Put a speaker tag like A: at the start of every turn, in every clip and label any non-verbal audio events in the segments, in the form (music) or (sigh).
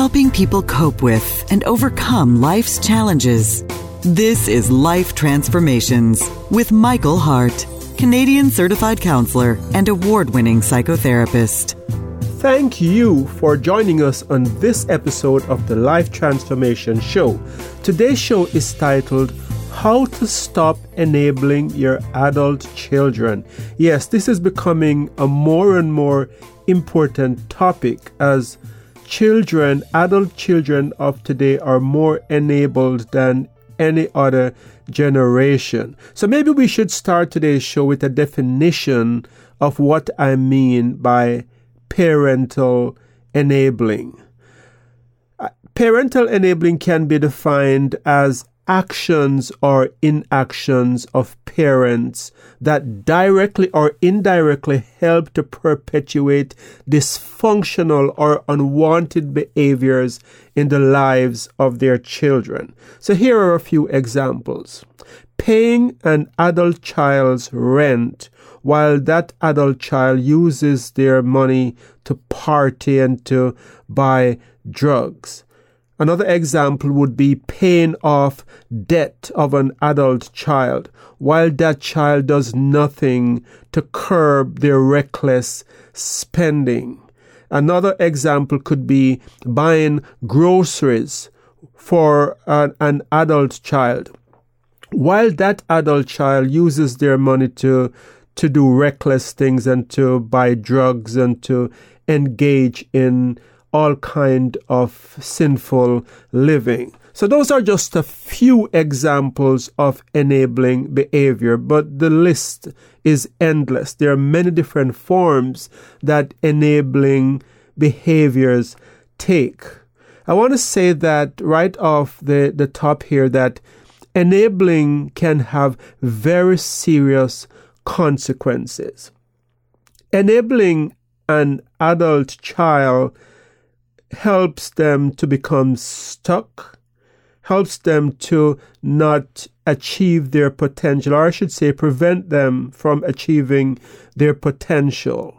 A: helping people cope with and overcome life's challenges. This is Life Transformations with Michael Hart, Canadian certified counselor and award winning psychotherapist.
B: Thank you for joining us on this episode of the Life Transformation Show. Today's show is titled How to Stop Enabling Your Adult Children. Yes, this is becoming a more and more important topic as children, adult children of today, are more enabled than any other generation. So maybe we should start today's show with a definition of what I mean by parental enabling. Uh, parental enabling can be defined as actions or inactions of parents that directly or indirectly help to perpetuate dysfunctional or unwanted behaviors in the lives of their children. So here are a few examples. Paying an adult child's rent while that adult child uses their money to party and to buy drugs. Another example would be paying off debt of an adult child while that child does nothing to curb their reckless spending. Another example could be buying groceries for an, an adult child while that adult child uses their money to to do reckless things and to buy drugs and to engage in all kind of sinful living. So those are just a few examples of enabling behavior, but the list is endless. There are many different forms that enabling behaviors take. I want to say that right off the, the top here that enabling can have very serious consequences. Enabling an adult child helps them to become stuck, helps them to not achieve their potential, or I should say, prevent them from achieving their potential.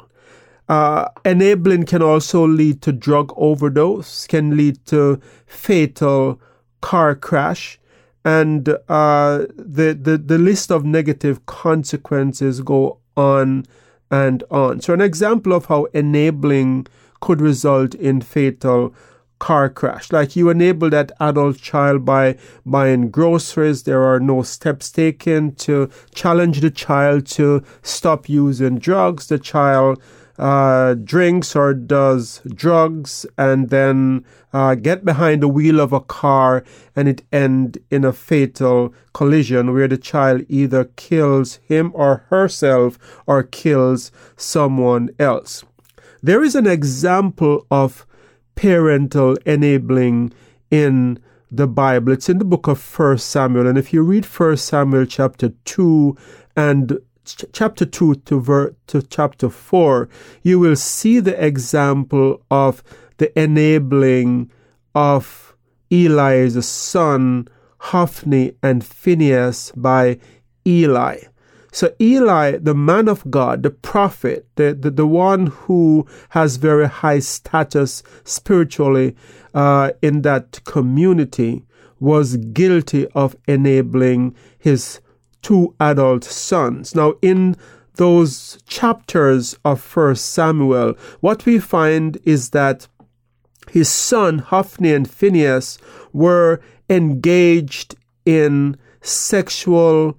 B: Uh, enabling can also lead to drug overdose, can lead to fatal car crash, and uh, the, the the list of negative consequences go on and on. So, an example of how enabling could result in fatal car crash. Like you enable that adult child by buying groceries. There are no steps taken to challenge the child to stop using drugs. The child uh, drinks or does drugs and then uh, get behind the wheel of a car and it end in a fatal collision where the child either kills him or herself or kills someone else. There is an example of parental enabling in the Bible. It's in the book of First Samuel. And if you read First Samuel chapter 2 and chapter 2 to, ver- to chapter 4, you will see the example of the enabling of Eli's son, Hophni, and Phinehas by Eli. So Eli, the man of God, the prophet, the, the, the one who has very high status spiritually uh, in that community, was guilty of enabling his two adult sons. Now, in those chapters of First Samuel, what we find is that his son Hophni and Phinehas were engaged in sexual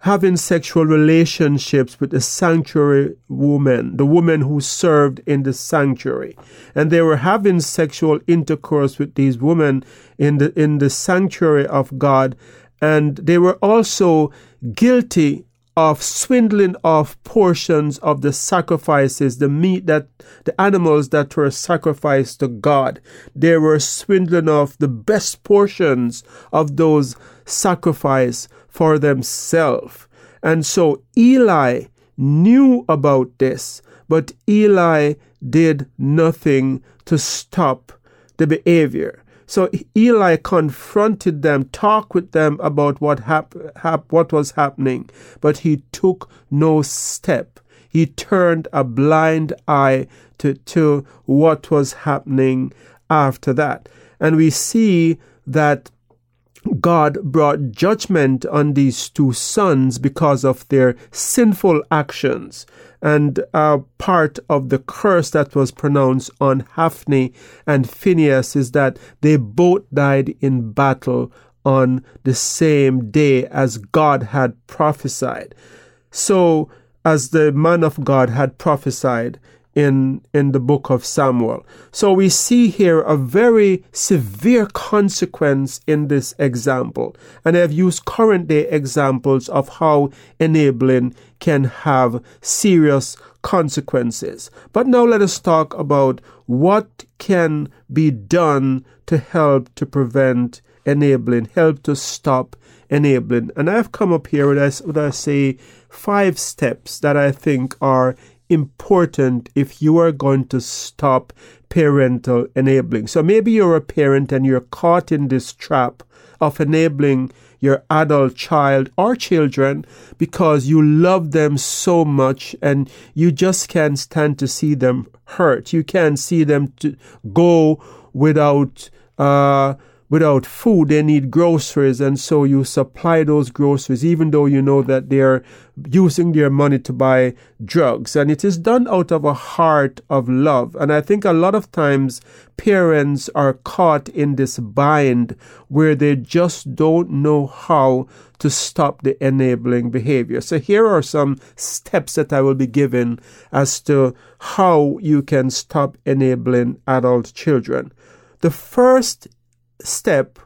B: having sexual relationships with the sanctuary woman, the woman who served in the sanctuary. And they were having sexual intercourse with these women in the, in the sanctuary of God. And they were also guilty of swindling off portions of the sacrifices, the meat that the animals that were sacrificed to God. They were swindling off the best portions of those sacrifice for themselves. And so Eli knew about this, but Eli did nothing to stop the behavior. So Eli confronted them, talked with them about what hap- hap- what was happening, but he took no step. He turned a blind eye to, to what was happening after that. And we see that God brought judgment on these two sons because of their sinful actions. And uh, part of the curse that was pronounced on Hophni and Phinehas is that they both died in battle on the same day as God had prophesied. So, as the man of God had prophesied, in, in the book of Samuel. So we see here a very severe consequence in this example. And I've used current day examples of how enabling can have serious consequences. But now let us talk about what can be done to help to prevent enabling, help to stop enabling. And I've come up here with, I, with I say, five steps that I think are important if you are going to stop parental enabling. So maybe you're a parent and you're caught in this trap of enabling your adult child or children because you love them so much and you just can't stand to see them hurt. You can't see them to go without uh, without food, they need groceries, and so you supply those groceries, even though you know that they're using their money to buy drugs. And it is done out of a heart of love. And I think a lot of times parents are caught in this bind where they just don't know how to stop the enabling behavior. So here are some steps that I will be giving as to how you can stop enabling adult children. The first step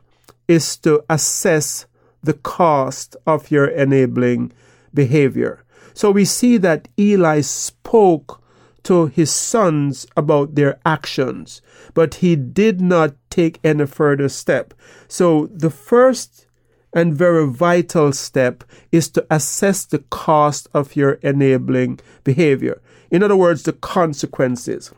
B: is to assess the cost of your enabling behavior. So we see that Eli spoke to his sons about their actions, but he did not take any further step. So the first and very vital step is to assess the cost of your enabling behavior. In other words, the consequences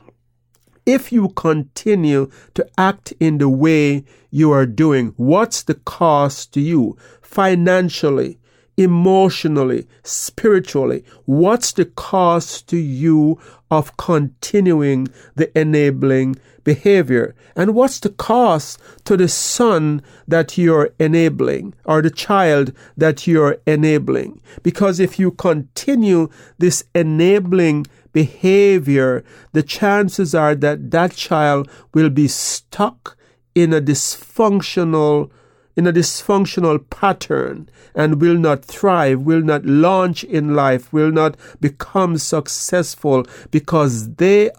B: if you continue to act in the way you are doing, what's the cost to you financially, emotionally, spiritually? What's the cost to you of continuing the enabling behavior? And what's the cost to the son that you're enabling or the child that you're enabling? Because if you continue this enabling behavior, the chances are that that child will be stuck in a dysfunctional in a dysfunctional pattern and will not thrive, will not launch in life, will not become successful because they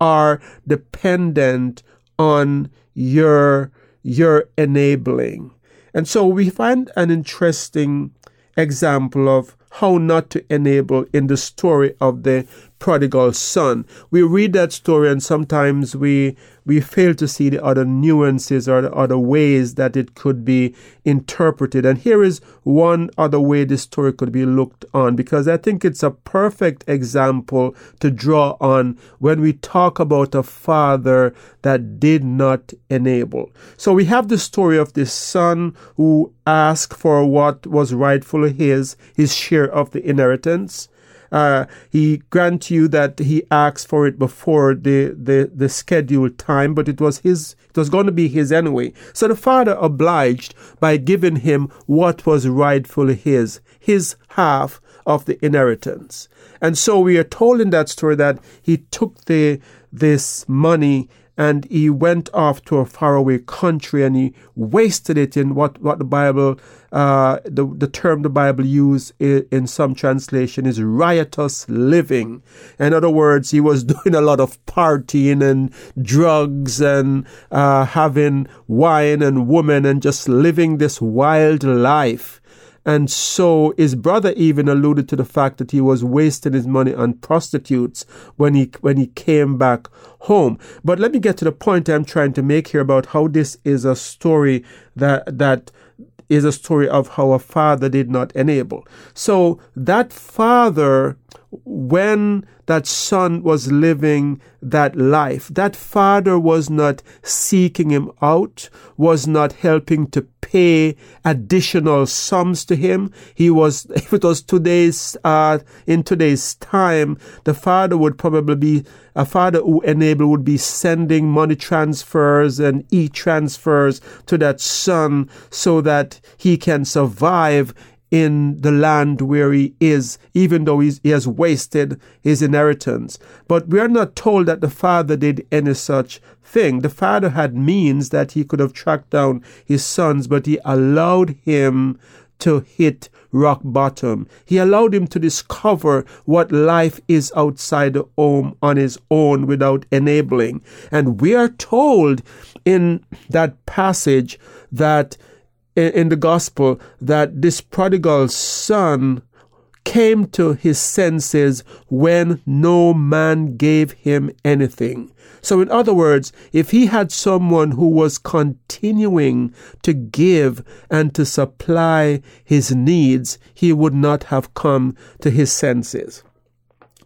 B: are dependent on your your enabling. And so we find an interesting example of how not to enable in the story of the prodigal son. We read that story and sometimes we we fail to see the other nuances or the other ways that it could be interpreted. And here is one other way this story could be looked on because I think it's a perfect example to draw on when we talk about a father that did not enable. So we have the story of this son who asked for what was rightfully his, his share of the inheritance uh, he grant you that he asked for it before the, the, the scheduled time, but it was his, it was going to be his anyway. So the father obliged by giving him what was rightfully his, his half of the inheritance. And so we are told in that story that he took the, this money and he went off to a faraway country and he wasted it in what, what the Bible, uh, the, the term the Bible used in, in some translation is riotous living. In other words, he was (laughs) doing a lot of partying and drugs and uh, having wine and women and just living this wild life. And so his brother even alluded to the fact that he was wasting his money on prostitutes when he when he came back home. But let me get to the point I'm trying to make here about how this is a story that that is a story of how a father did not enable. So that father when that son was living that life, that father was not seeking him out, was not helping to pay additional sums to him. He was, (laughs) if it was today's, uh, in today's time, the father would probably be, a father who enabled would be sending money transfers and e-transfers to that son so that he can survive in the land where he is, even though he has wasted his inheritance. But we are not told that the father did any such thing. The father had means that he could have tracked down his sons, but he allowed him to hit rock bottom. He allowed him to discover what life is outside the home on his own without enabling. And we are told in that passage that in the gospel that this prodigal son came to his senses when no man gave him anything. So, in other words, if he had someone who was continuing to give and to supply his needs, he would not have come to his senses.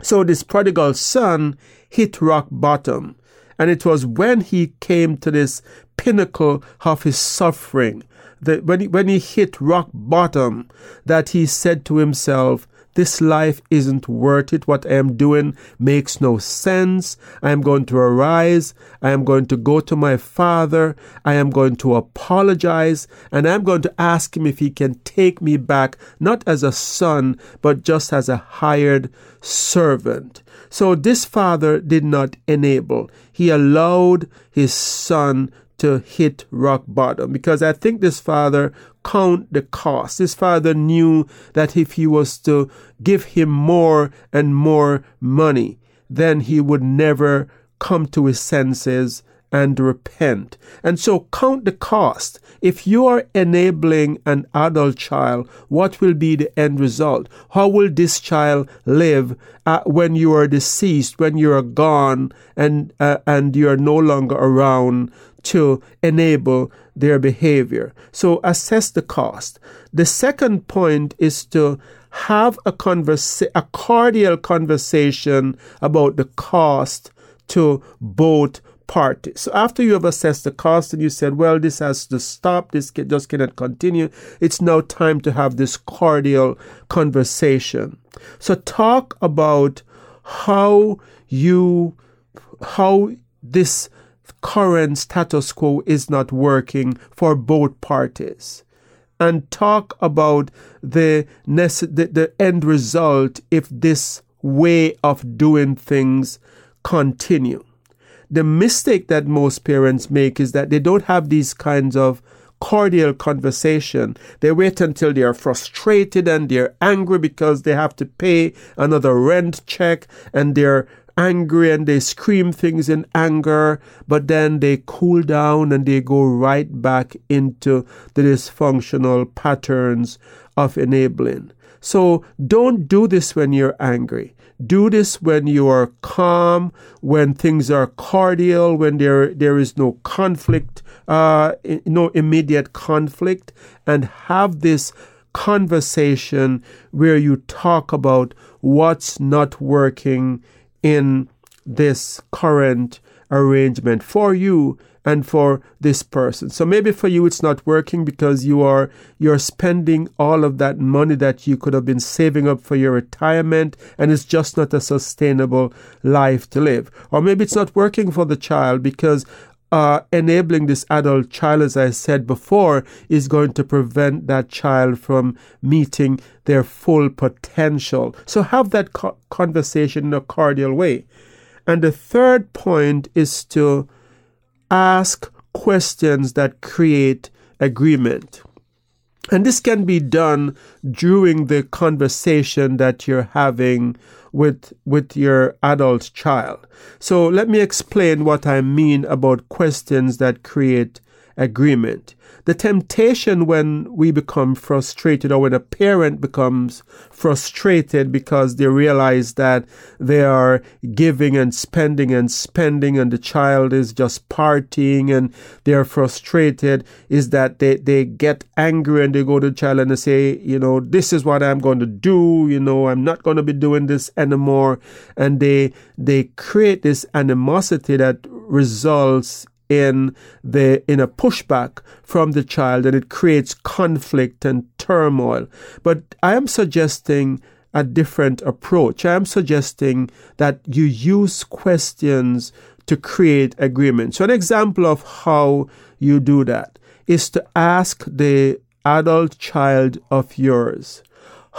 B: So, this prodigal son hit rock bottom. And it was when he came to this pinnacle of his suffering that when he, when he hit rock bottom, that he said to himself, this life isn't worth it. What I am doing makes no sense. I am going to arise. I am going to go to my father. I am going to apologize and I'm going to ask him if he can take me back, not as a son, but just as a hired servant. So this father did not enable. He allowed his son to hit rock bottom because I think this father count the cost. This father knew that if he was to give him more and more money, then he would never come to his senses and repent. And so count the cost. If you are enabling an adult child, what will be the end result? How will this child live uh, when you are deceased, when you are gone and, uh, and you are no longer around to enable their behavior. So assess the cost. The second point is to have a conversa- a cordial conversation about the cost to both So after you have assessed the cost and you said, well, this has to stop, this just cannot continue, it's now time to have this cordial conversation. So talk about how you, how this current status quo is not working for both parties and talk about the, the, the end result if this way of doing things continue. The mistake that most parents make is that they don't have these kinds of cordial conversation. They wait until they are frustrated and they're angry because they have to pay another rent check and they're angry and they scream things in anger, but then they cool down and they go right back into the dysfunctional patterns of enabling. So don't do this when you're angry. Do this when you are calm, when things are cordial, when there there is no conflict, uh, no immediate conflict, and have this conversation where you talk about what's not working in this current arrangement for you and for this person. So maybe for you it's not working because you are you're spending all of that money that you could have been saving up for your retirement and it's just not a sustainable life to live. Or maybe it's not working for the child because uh, enabling this adult child, as I said before, is going to prevent that child from meeting their full potential. So have that co- conversation in a cordial way. And the third point is to ask questions that create agreement. And this can be done during the conversation that you're having with, with your adult child. So let me explain what I mean about questions that create agreement. The temptation when we become frustrated or when a parent becomes frustrated because they realize that they are giving and spending and spending and the child is just partying and they're frustrated is that they, they get angry and they go to the child and they say, you know, this is what I'm going to do, you know, I'm not going to be doing this anymore. And they they create this animosity that results in the in a pushback from the child and it creates conflict and turmoil. But i am suggesting a different approach. I am suggesting that you use questions to create agreement. So an example of how you do that is to ask the adult child of yours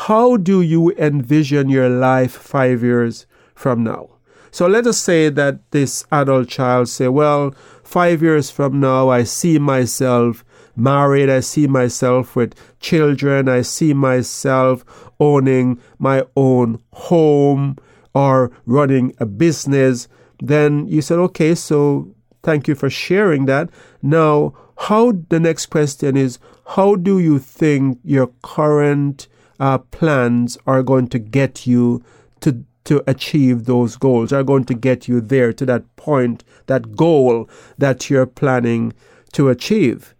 B: how do you envision your life 5 years from now so let us say that this adult child say, well, five years from now, I see myself married. I see myself with children. I see myself owning my own home or running a business. Then you said, okay, so thank you for sharing that. Now, how the next question is, how do you think your current uh, plans are going to get you to to achieve those goals are going to get you there to that point, that goal that you're planning to achieve.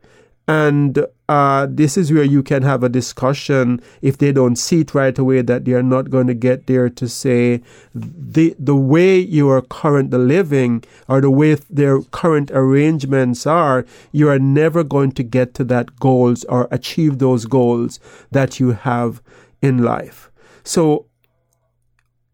B: And uh, this is where you can have a discussion if they don't see it right away that they're not going to get there to say the the way you are currently living or the way their current arrangements are, you are never going to get to that goals or achieve those goals that you have in life. So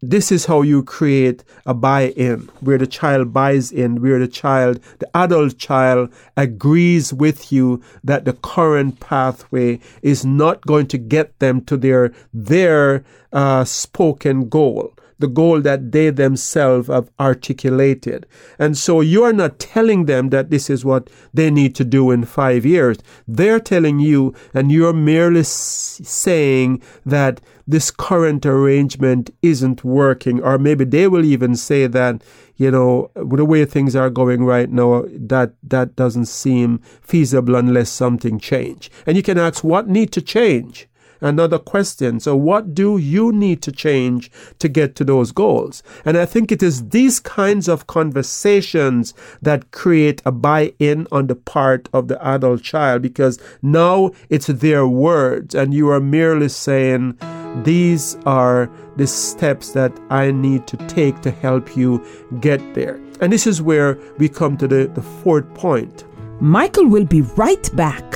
B: this is how you create a buy in, where the child buys in, where the child, the adult child, agrees with you that the current pathway is not going to get them to their, their uh, spoken goal the goal that they themselves have articulated. And so you are not telling them that this is what they need to do in five years. They're telling you, and you're merely saying that this current arrangement isn't working, or maybe they will even say that, you know, the way things are going right now, that that doesn't seem feasible unless something change. And you can ask, what need to change? Another question. So, what do you need to change to get to those goals? And I think it is these kinds of conversations that create a buy in on the part of the adult child because now it's their words and you are merely saying, these are the steps that I need to take to help you get there. And this is where we come to the, the fourth point.
C: Michael will be right back.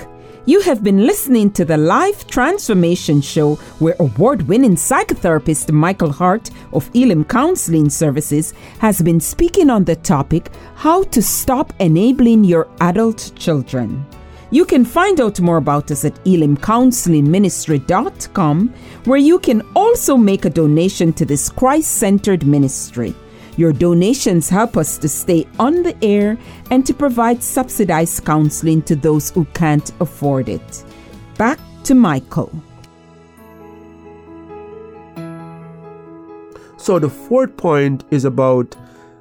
C: You have been listening to the Life Transformation Show, where award winning psychotherapist Michael Hart of Elim Counseling Services has been speaking on the topic How to Stop Enabling Your Adult Children. You can find out more about us at elimcounselingministry.com, where you can also make a donation to this Christ centered ministry. Your donations help us to stay on the air and to provide subsidized counseling to those who can't afford it. Back to Michael.
B: So, the fourth point is about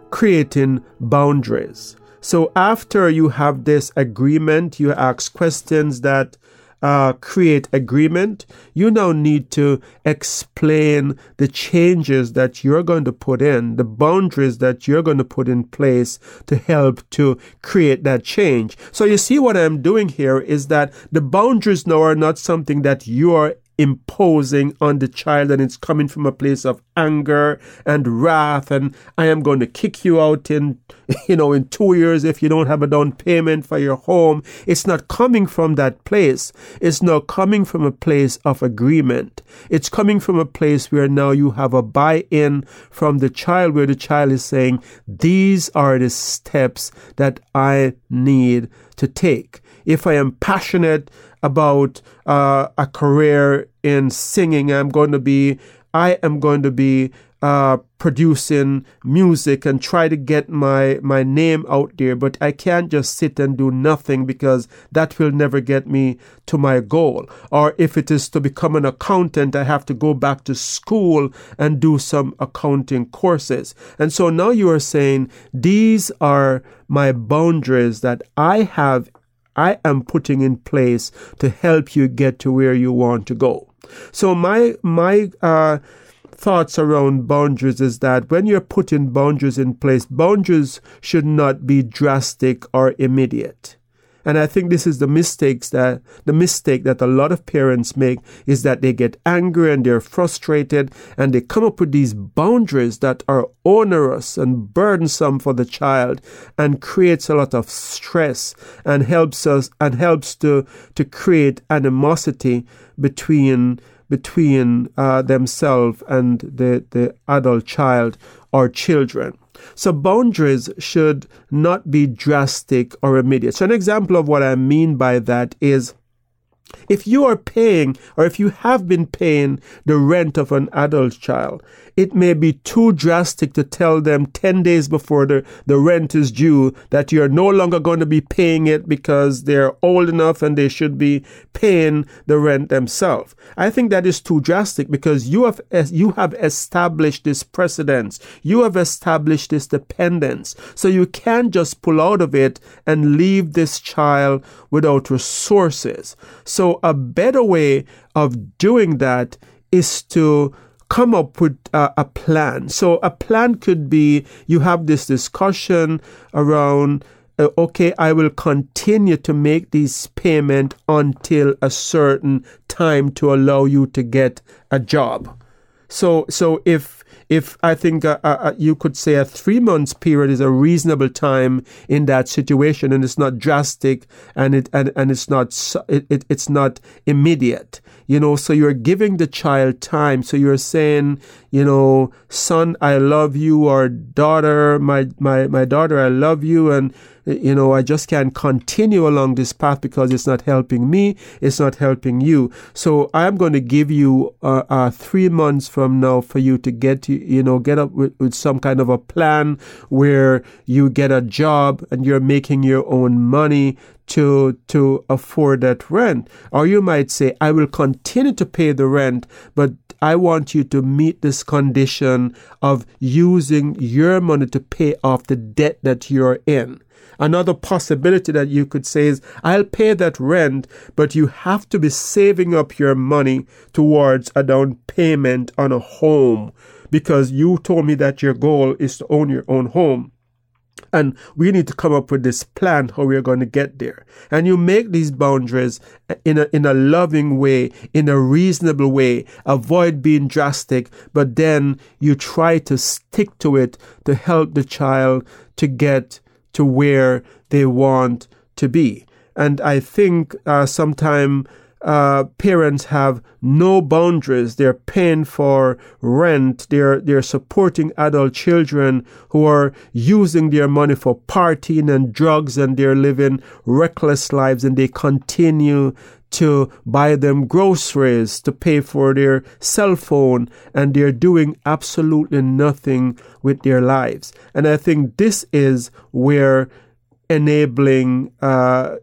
B: creating boundaries. So, after you have this agreement, you ask questions that uh, create agreement, you now need to explain the changes that you're going to put in, the boundaries that you're going to put in place to help to create that change. So you see what I'm doing here is that the boundaries now are not something that you are imposing on the child and it's coming from a place of anger and wrath and I am going to kick you out in (laughs) you know in 2 years if you don't have a down payment for your home. It's not coming from that place. It's not coming from a place of agreement. It's coming from a place where now you have a buy-in from the child where the child is saying these are the steps that I need to take. If I am passionate about uh, a career in singing. I'm going to be, I am going to be uh, producing music and try to get my my name out there. But I can't just sit and do nothing because that will never get me to my goal. Or if it is to become an accountant, I have to go back to school and do some accounting courses. And so now you are saying these are my boundaries that I have I am putting in place to help you get to where you want to go. So my my uh, thoughts around boundaries is that when you're putting boundaries in place, boundaries should not be drastic or immediate. And I think this is the mistakes that the mistake that a lot of parents make is that they get angry and they're frustrated and they come up with these boundaries that are onerous and burdensome for the child and creates a lot of stress and helps us and helps to to create animosity between between uh, themselves and the, the adult child or children. So boundaries should not be drastic or immediate. So an example of what I mean by that is if you are paying or if you have been paying the rent of an adult child, it may be too drastic to tell them 10 days before the, the rent is due that you're no longer going to be paying it because they're old enough and they should be paying the rent themselves. I think that is too drastic because you have you have established this precedence. You have established this dependence. So you can't just pull out of it and leave this child without resources. So a better way of doing that is to come up with a plan. So a plan could be you have this discussion around uh, okay, I will continue to make this payment until a certain time to allow you to get a job. So so if if I think uh, uh, uh, you could say a three months period is a reasonable time in that situation, and it's not drastic, and it and, and it's not it, it, it's not immediate. You know, so you're giving the child time. So you're saying, you know, son, I love you, or daughter, my my my daughter, I love you, and you know, I just can't continue along this path because it's not helping me, it's not helping you. So I'm going to give you uh, uh, three months from now for you to get, you know, get up with, with some kind of a plan where you get a job and you're making your own money to to afford that rent or you might say i will continue to pay the rent but i want you to meet this condition of using your money to pay off the debt that you're in Another possibility that you could say is, I'll pay that rent, but you have to be saving up your money towards a down payment on a home because you told me that your goal is to own your own home. And we need to come up with this plan how we're going to get there. And you make these boundaries in a, in a loving way, in a reasonable way. Avoid being drastic, but then you try to stick to it to help the child to get to where they want to be. And I think uh, sometimes uh, parents have no boundaries. They're paying for rent. They're they're supporting adult children who are using their money for partying and drugs, and they're living reckless lives. And they continue to buy them groceries, to pay for their cell phone, and they're doing absolutely nothing with their lives. And I think this is where enabling uh,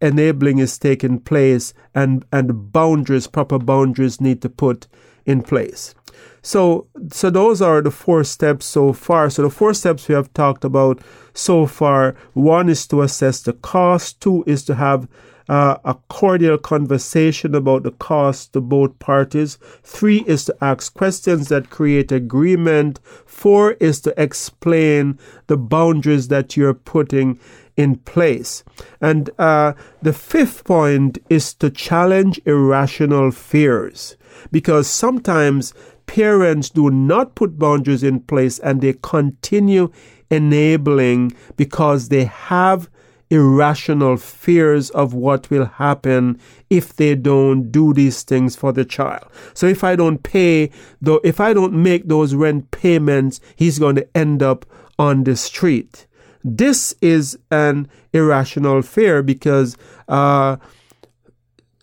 B: enabling is taking place, and and boundaries, proper boundaries, need to put in place. So, so those are the four steps so far. So the four steps we have talked about so far. One is to assess the cost. Two is to have uh, a cordial conversation about the cost to both parties. Three is to ask questions that create agreement. Four is to explain the boundaries that you're putting in place. And uh, the fifth point is to challenge irrational fears because sometimes parents do not put boundaries in place and they continue enabling because they have irrational fears of what will happen if they don't do these things for the child. So if I don't pay, though, if I don't make those rent payments, he's going to end up on the street. This is an irrational fear because uh,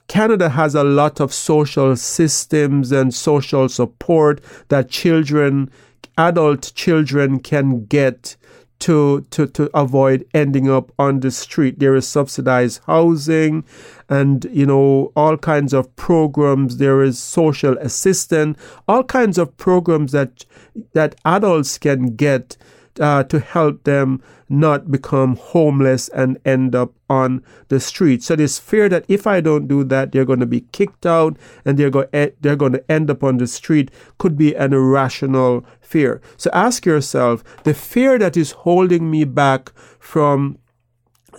B: Canada has a lot of social systems and social support that children, adult children, can get to, to, to avoid ending up on the street. There is subsidized housing and, you know, all kinds of programs. There is social assistance, all kinds of programs that, that adults can get uh, to help them not become homeless and end up on the street. So this fear that if I don't do that, they're going to be kicked out and they're going they're going to end up on the street could be an irrational fear. So ask yourself, the fear that is holding me back from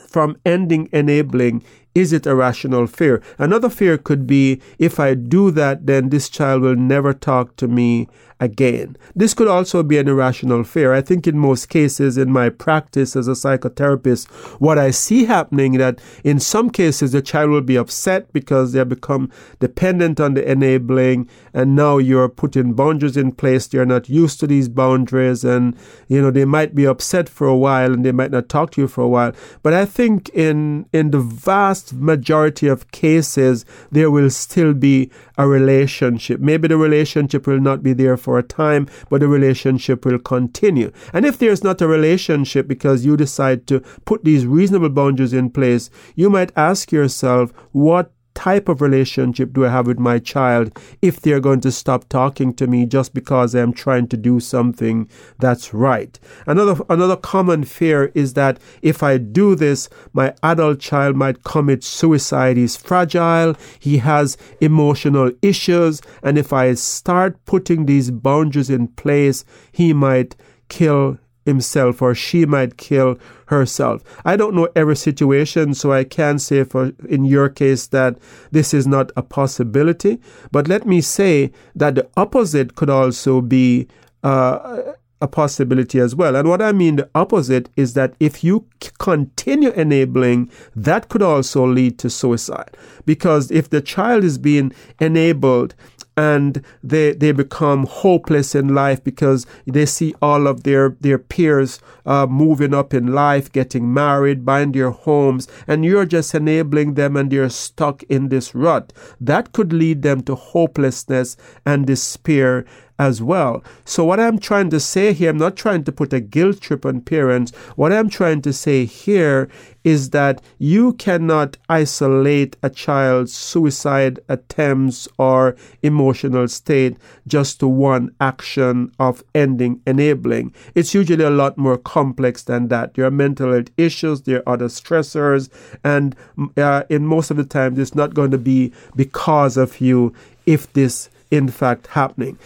B: from ending enabling is it a rational fear? Another fear could be if I do that, then this child will never talk to me again. This could also be an irrational fear. I think in most cases in my practice as a psychotherapist, what I see happening that in some cases the child will be upset because they have become dependent on the enabling and now you're putting boundaries in place. They're not used to these boundaries and you know they might be upset for a while and they might not talk to you for a while. But I think in in the vast majority of cases there will still be a relationship. Maybe the relationship will not be there for a time, but the relationship will continue. And if there's not a relationship because you decide to put these reasonable boundaries in place, you might ask yourself, what type of relationship do I have with my child if they're going to stop talking to me just because I'm trying to do something that's right? Another another common fear is that if I do this, my adult child might commit suicide. He's fragile, he has emotional issues, and if I start putting these boundaries in place, he might kill himself or she might kill herself. I don't know every situation, so I can say for in your case that this is not a possibility. But let me say that the opposite could also be uh, a possibility as well. And what I mean the opposite is that if you continue enabling, that could also lead to suicide. Because if the child is being enabled and they they become hopeless in life because they see all of their their peers uh, moving up in life, getting married, buying their homes, and you're just enabling them, and they're stuck in this rut. That could lead them to hopelessness and despair as well. So, what I'm trying to say here, I'm not trying to put a guilt trip on parents. What I'm trying to say here is that you cannot isolate a child's suicide attempts or emotional state just to one action of ending enabling. It's usually a lot more complex than that. There are mental health issues, there are other stressors, and uh, in most of the time, it's not going to be because of you if this in fact happening.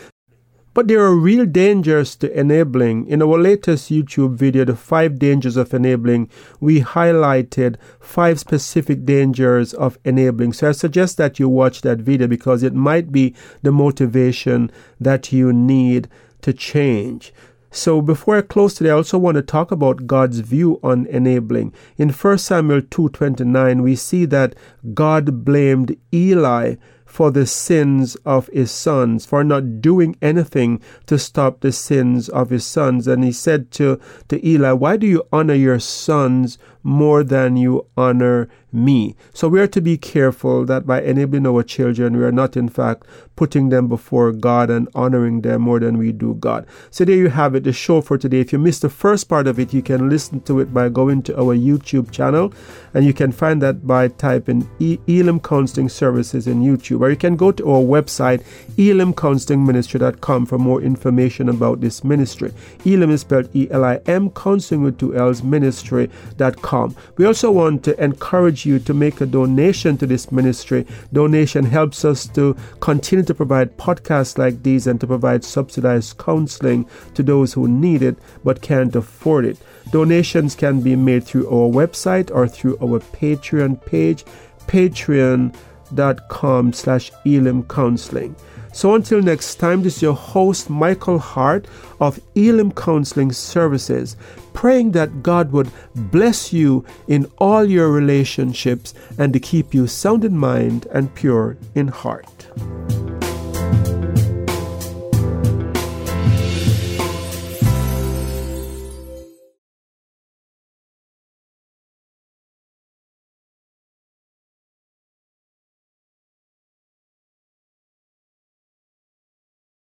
B: But there are real dangers to enabling. In our latest YouTube video, The Five Dangers of Enabling, we highlighted five specific dangers of enabling. So I suggest that you watch that video because it might be the motivation that you need to change. So before I close today, I also want to talk about God's view on enabling. In 1 Samuel 2:29, we see that God blamed Eli for the sins of his sons, for not doing anything to stop the sins of his sons. And he said to, to Eli, Why do you honor your sons more than you honor me. So we are to be careful that by enabling our children, we are not in fact putting them before God and honoring them more than we do God. So there you have it, the show for today. If you missed the first part of it, you can listen to it by going to our YouTube channel, and you can find that by typing e- Elim Counseling Services in YouTube, or you can go to our website, elimcounselingministry.com for more information about this ministry. Elim is spelled E-L-I-M, counseling with two L's, ministry.com. We also want to encourage you to make a donation to this ministry. Donation helps us to continue to provide podcasts like these and to provide subsidized counseling to those who need it but can't afford it. Donations can be made through our website or through our Patreon page, patreon.com slash Elim Counseling. So until next time, this is your host, Michael Hart of Elim Counseling Services, praying that God would bless you in all your relationships and to keep you sound in mind and pure in heart.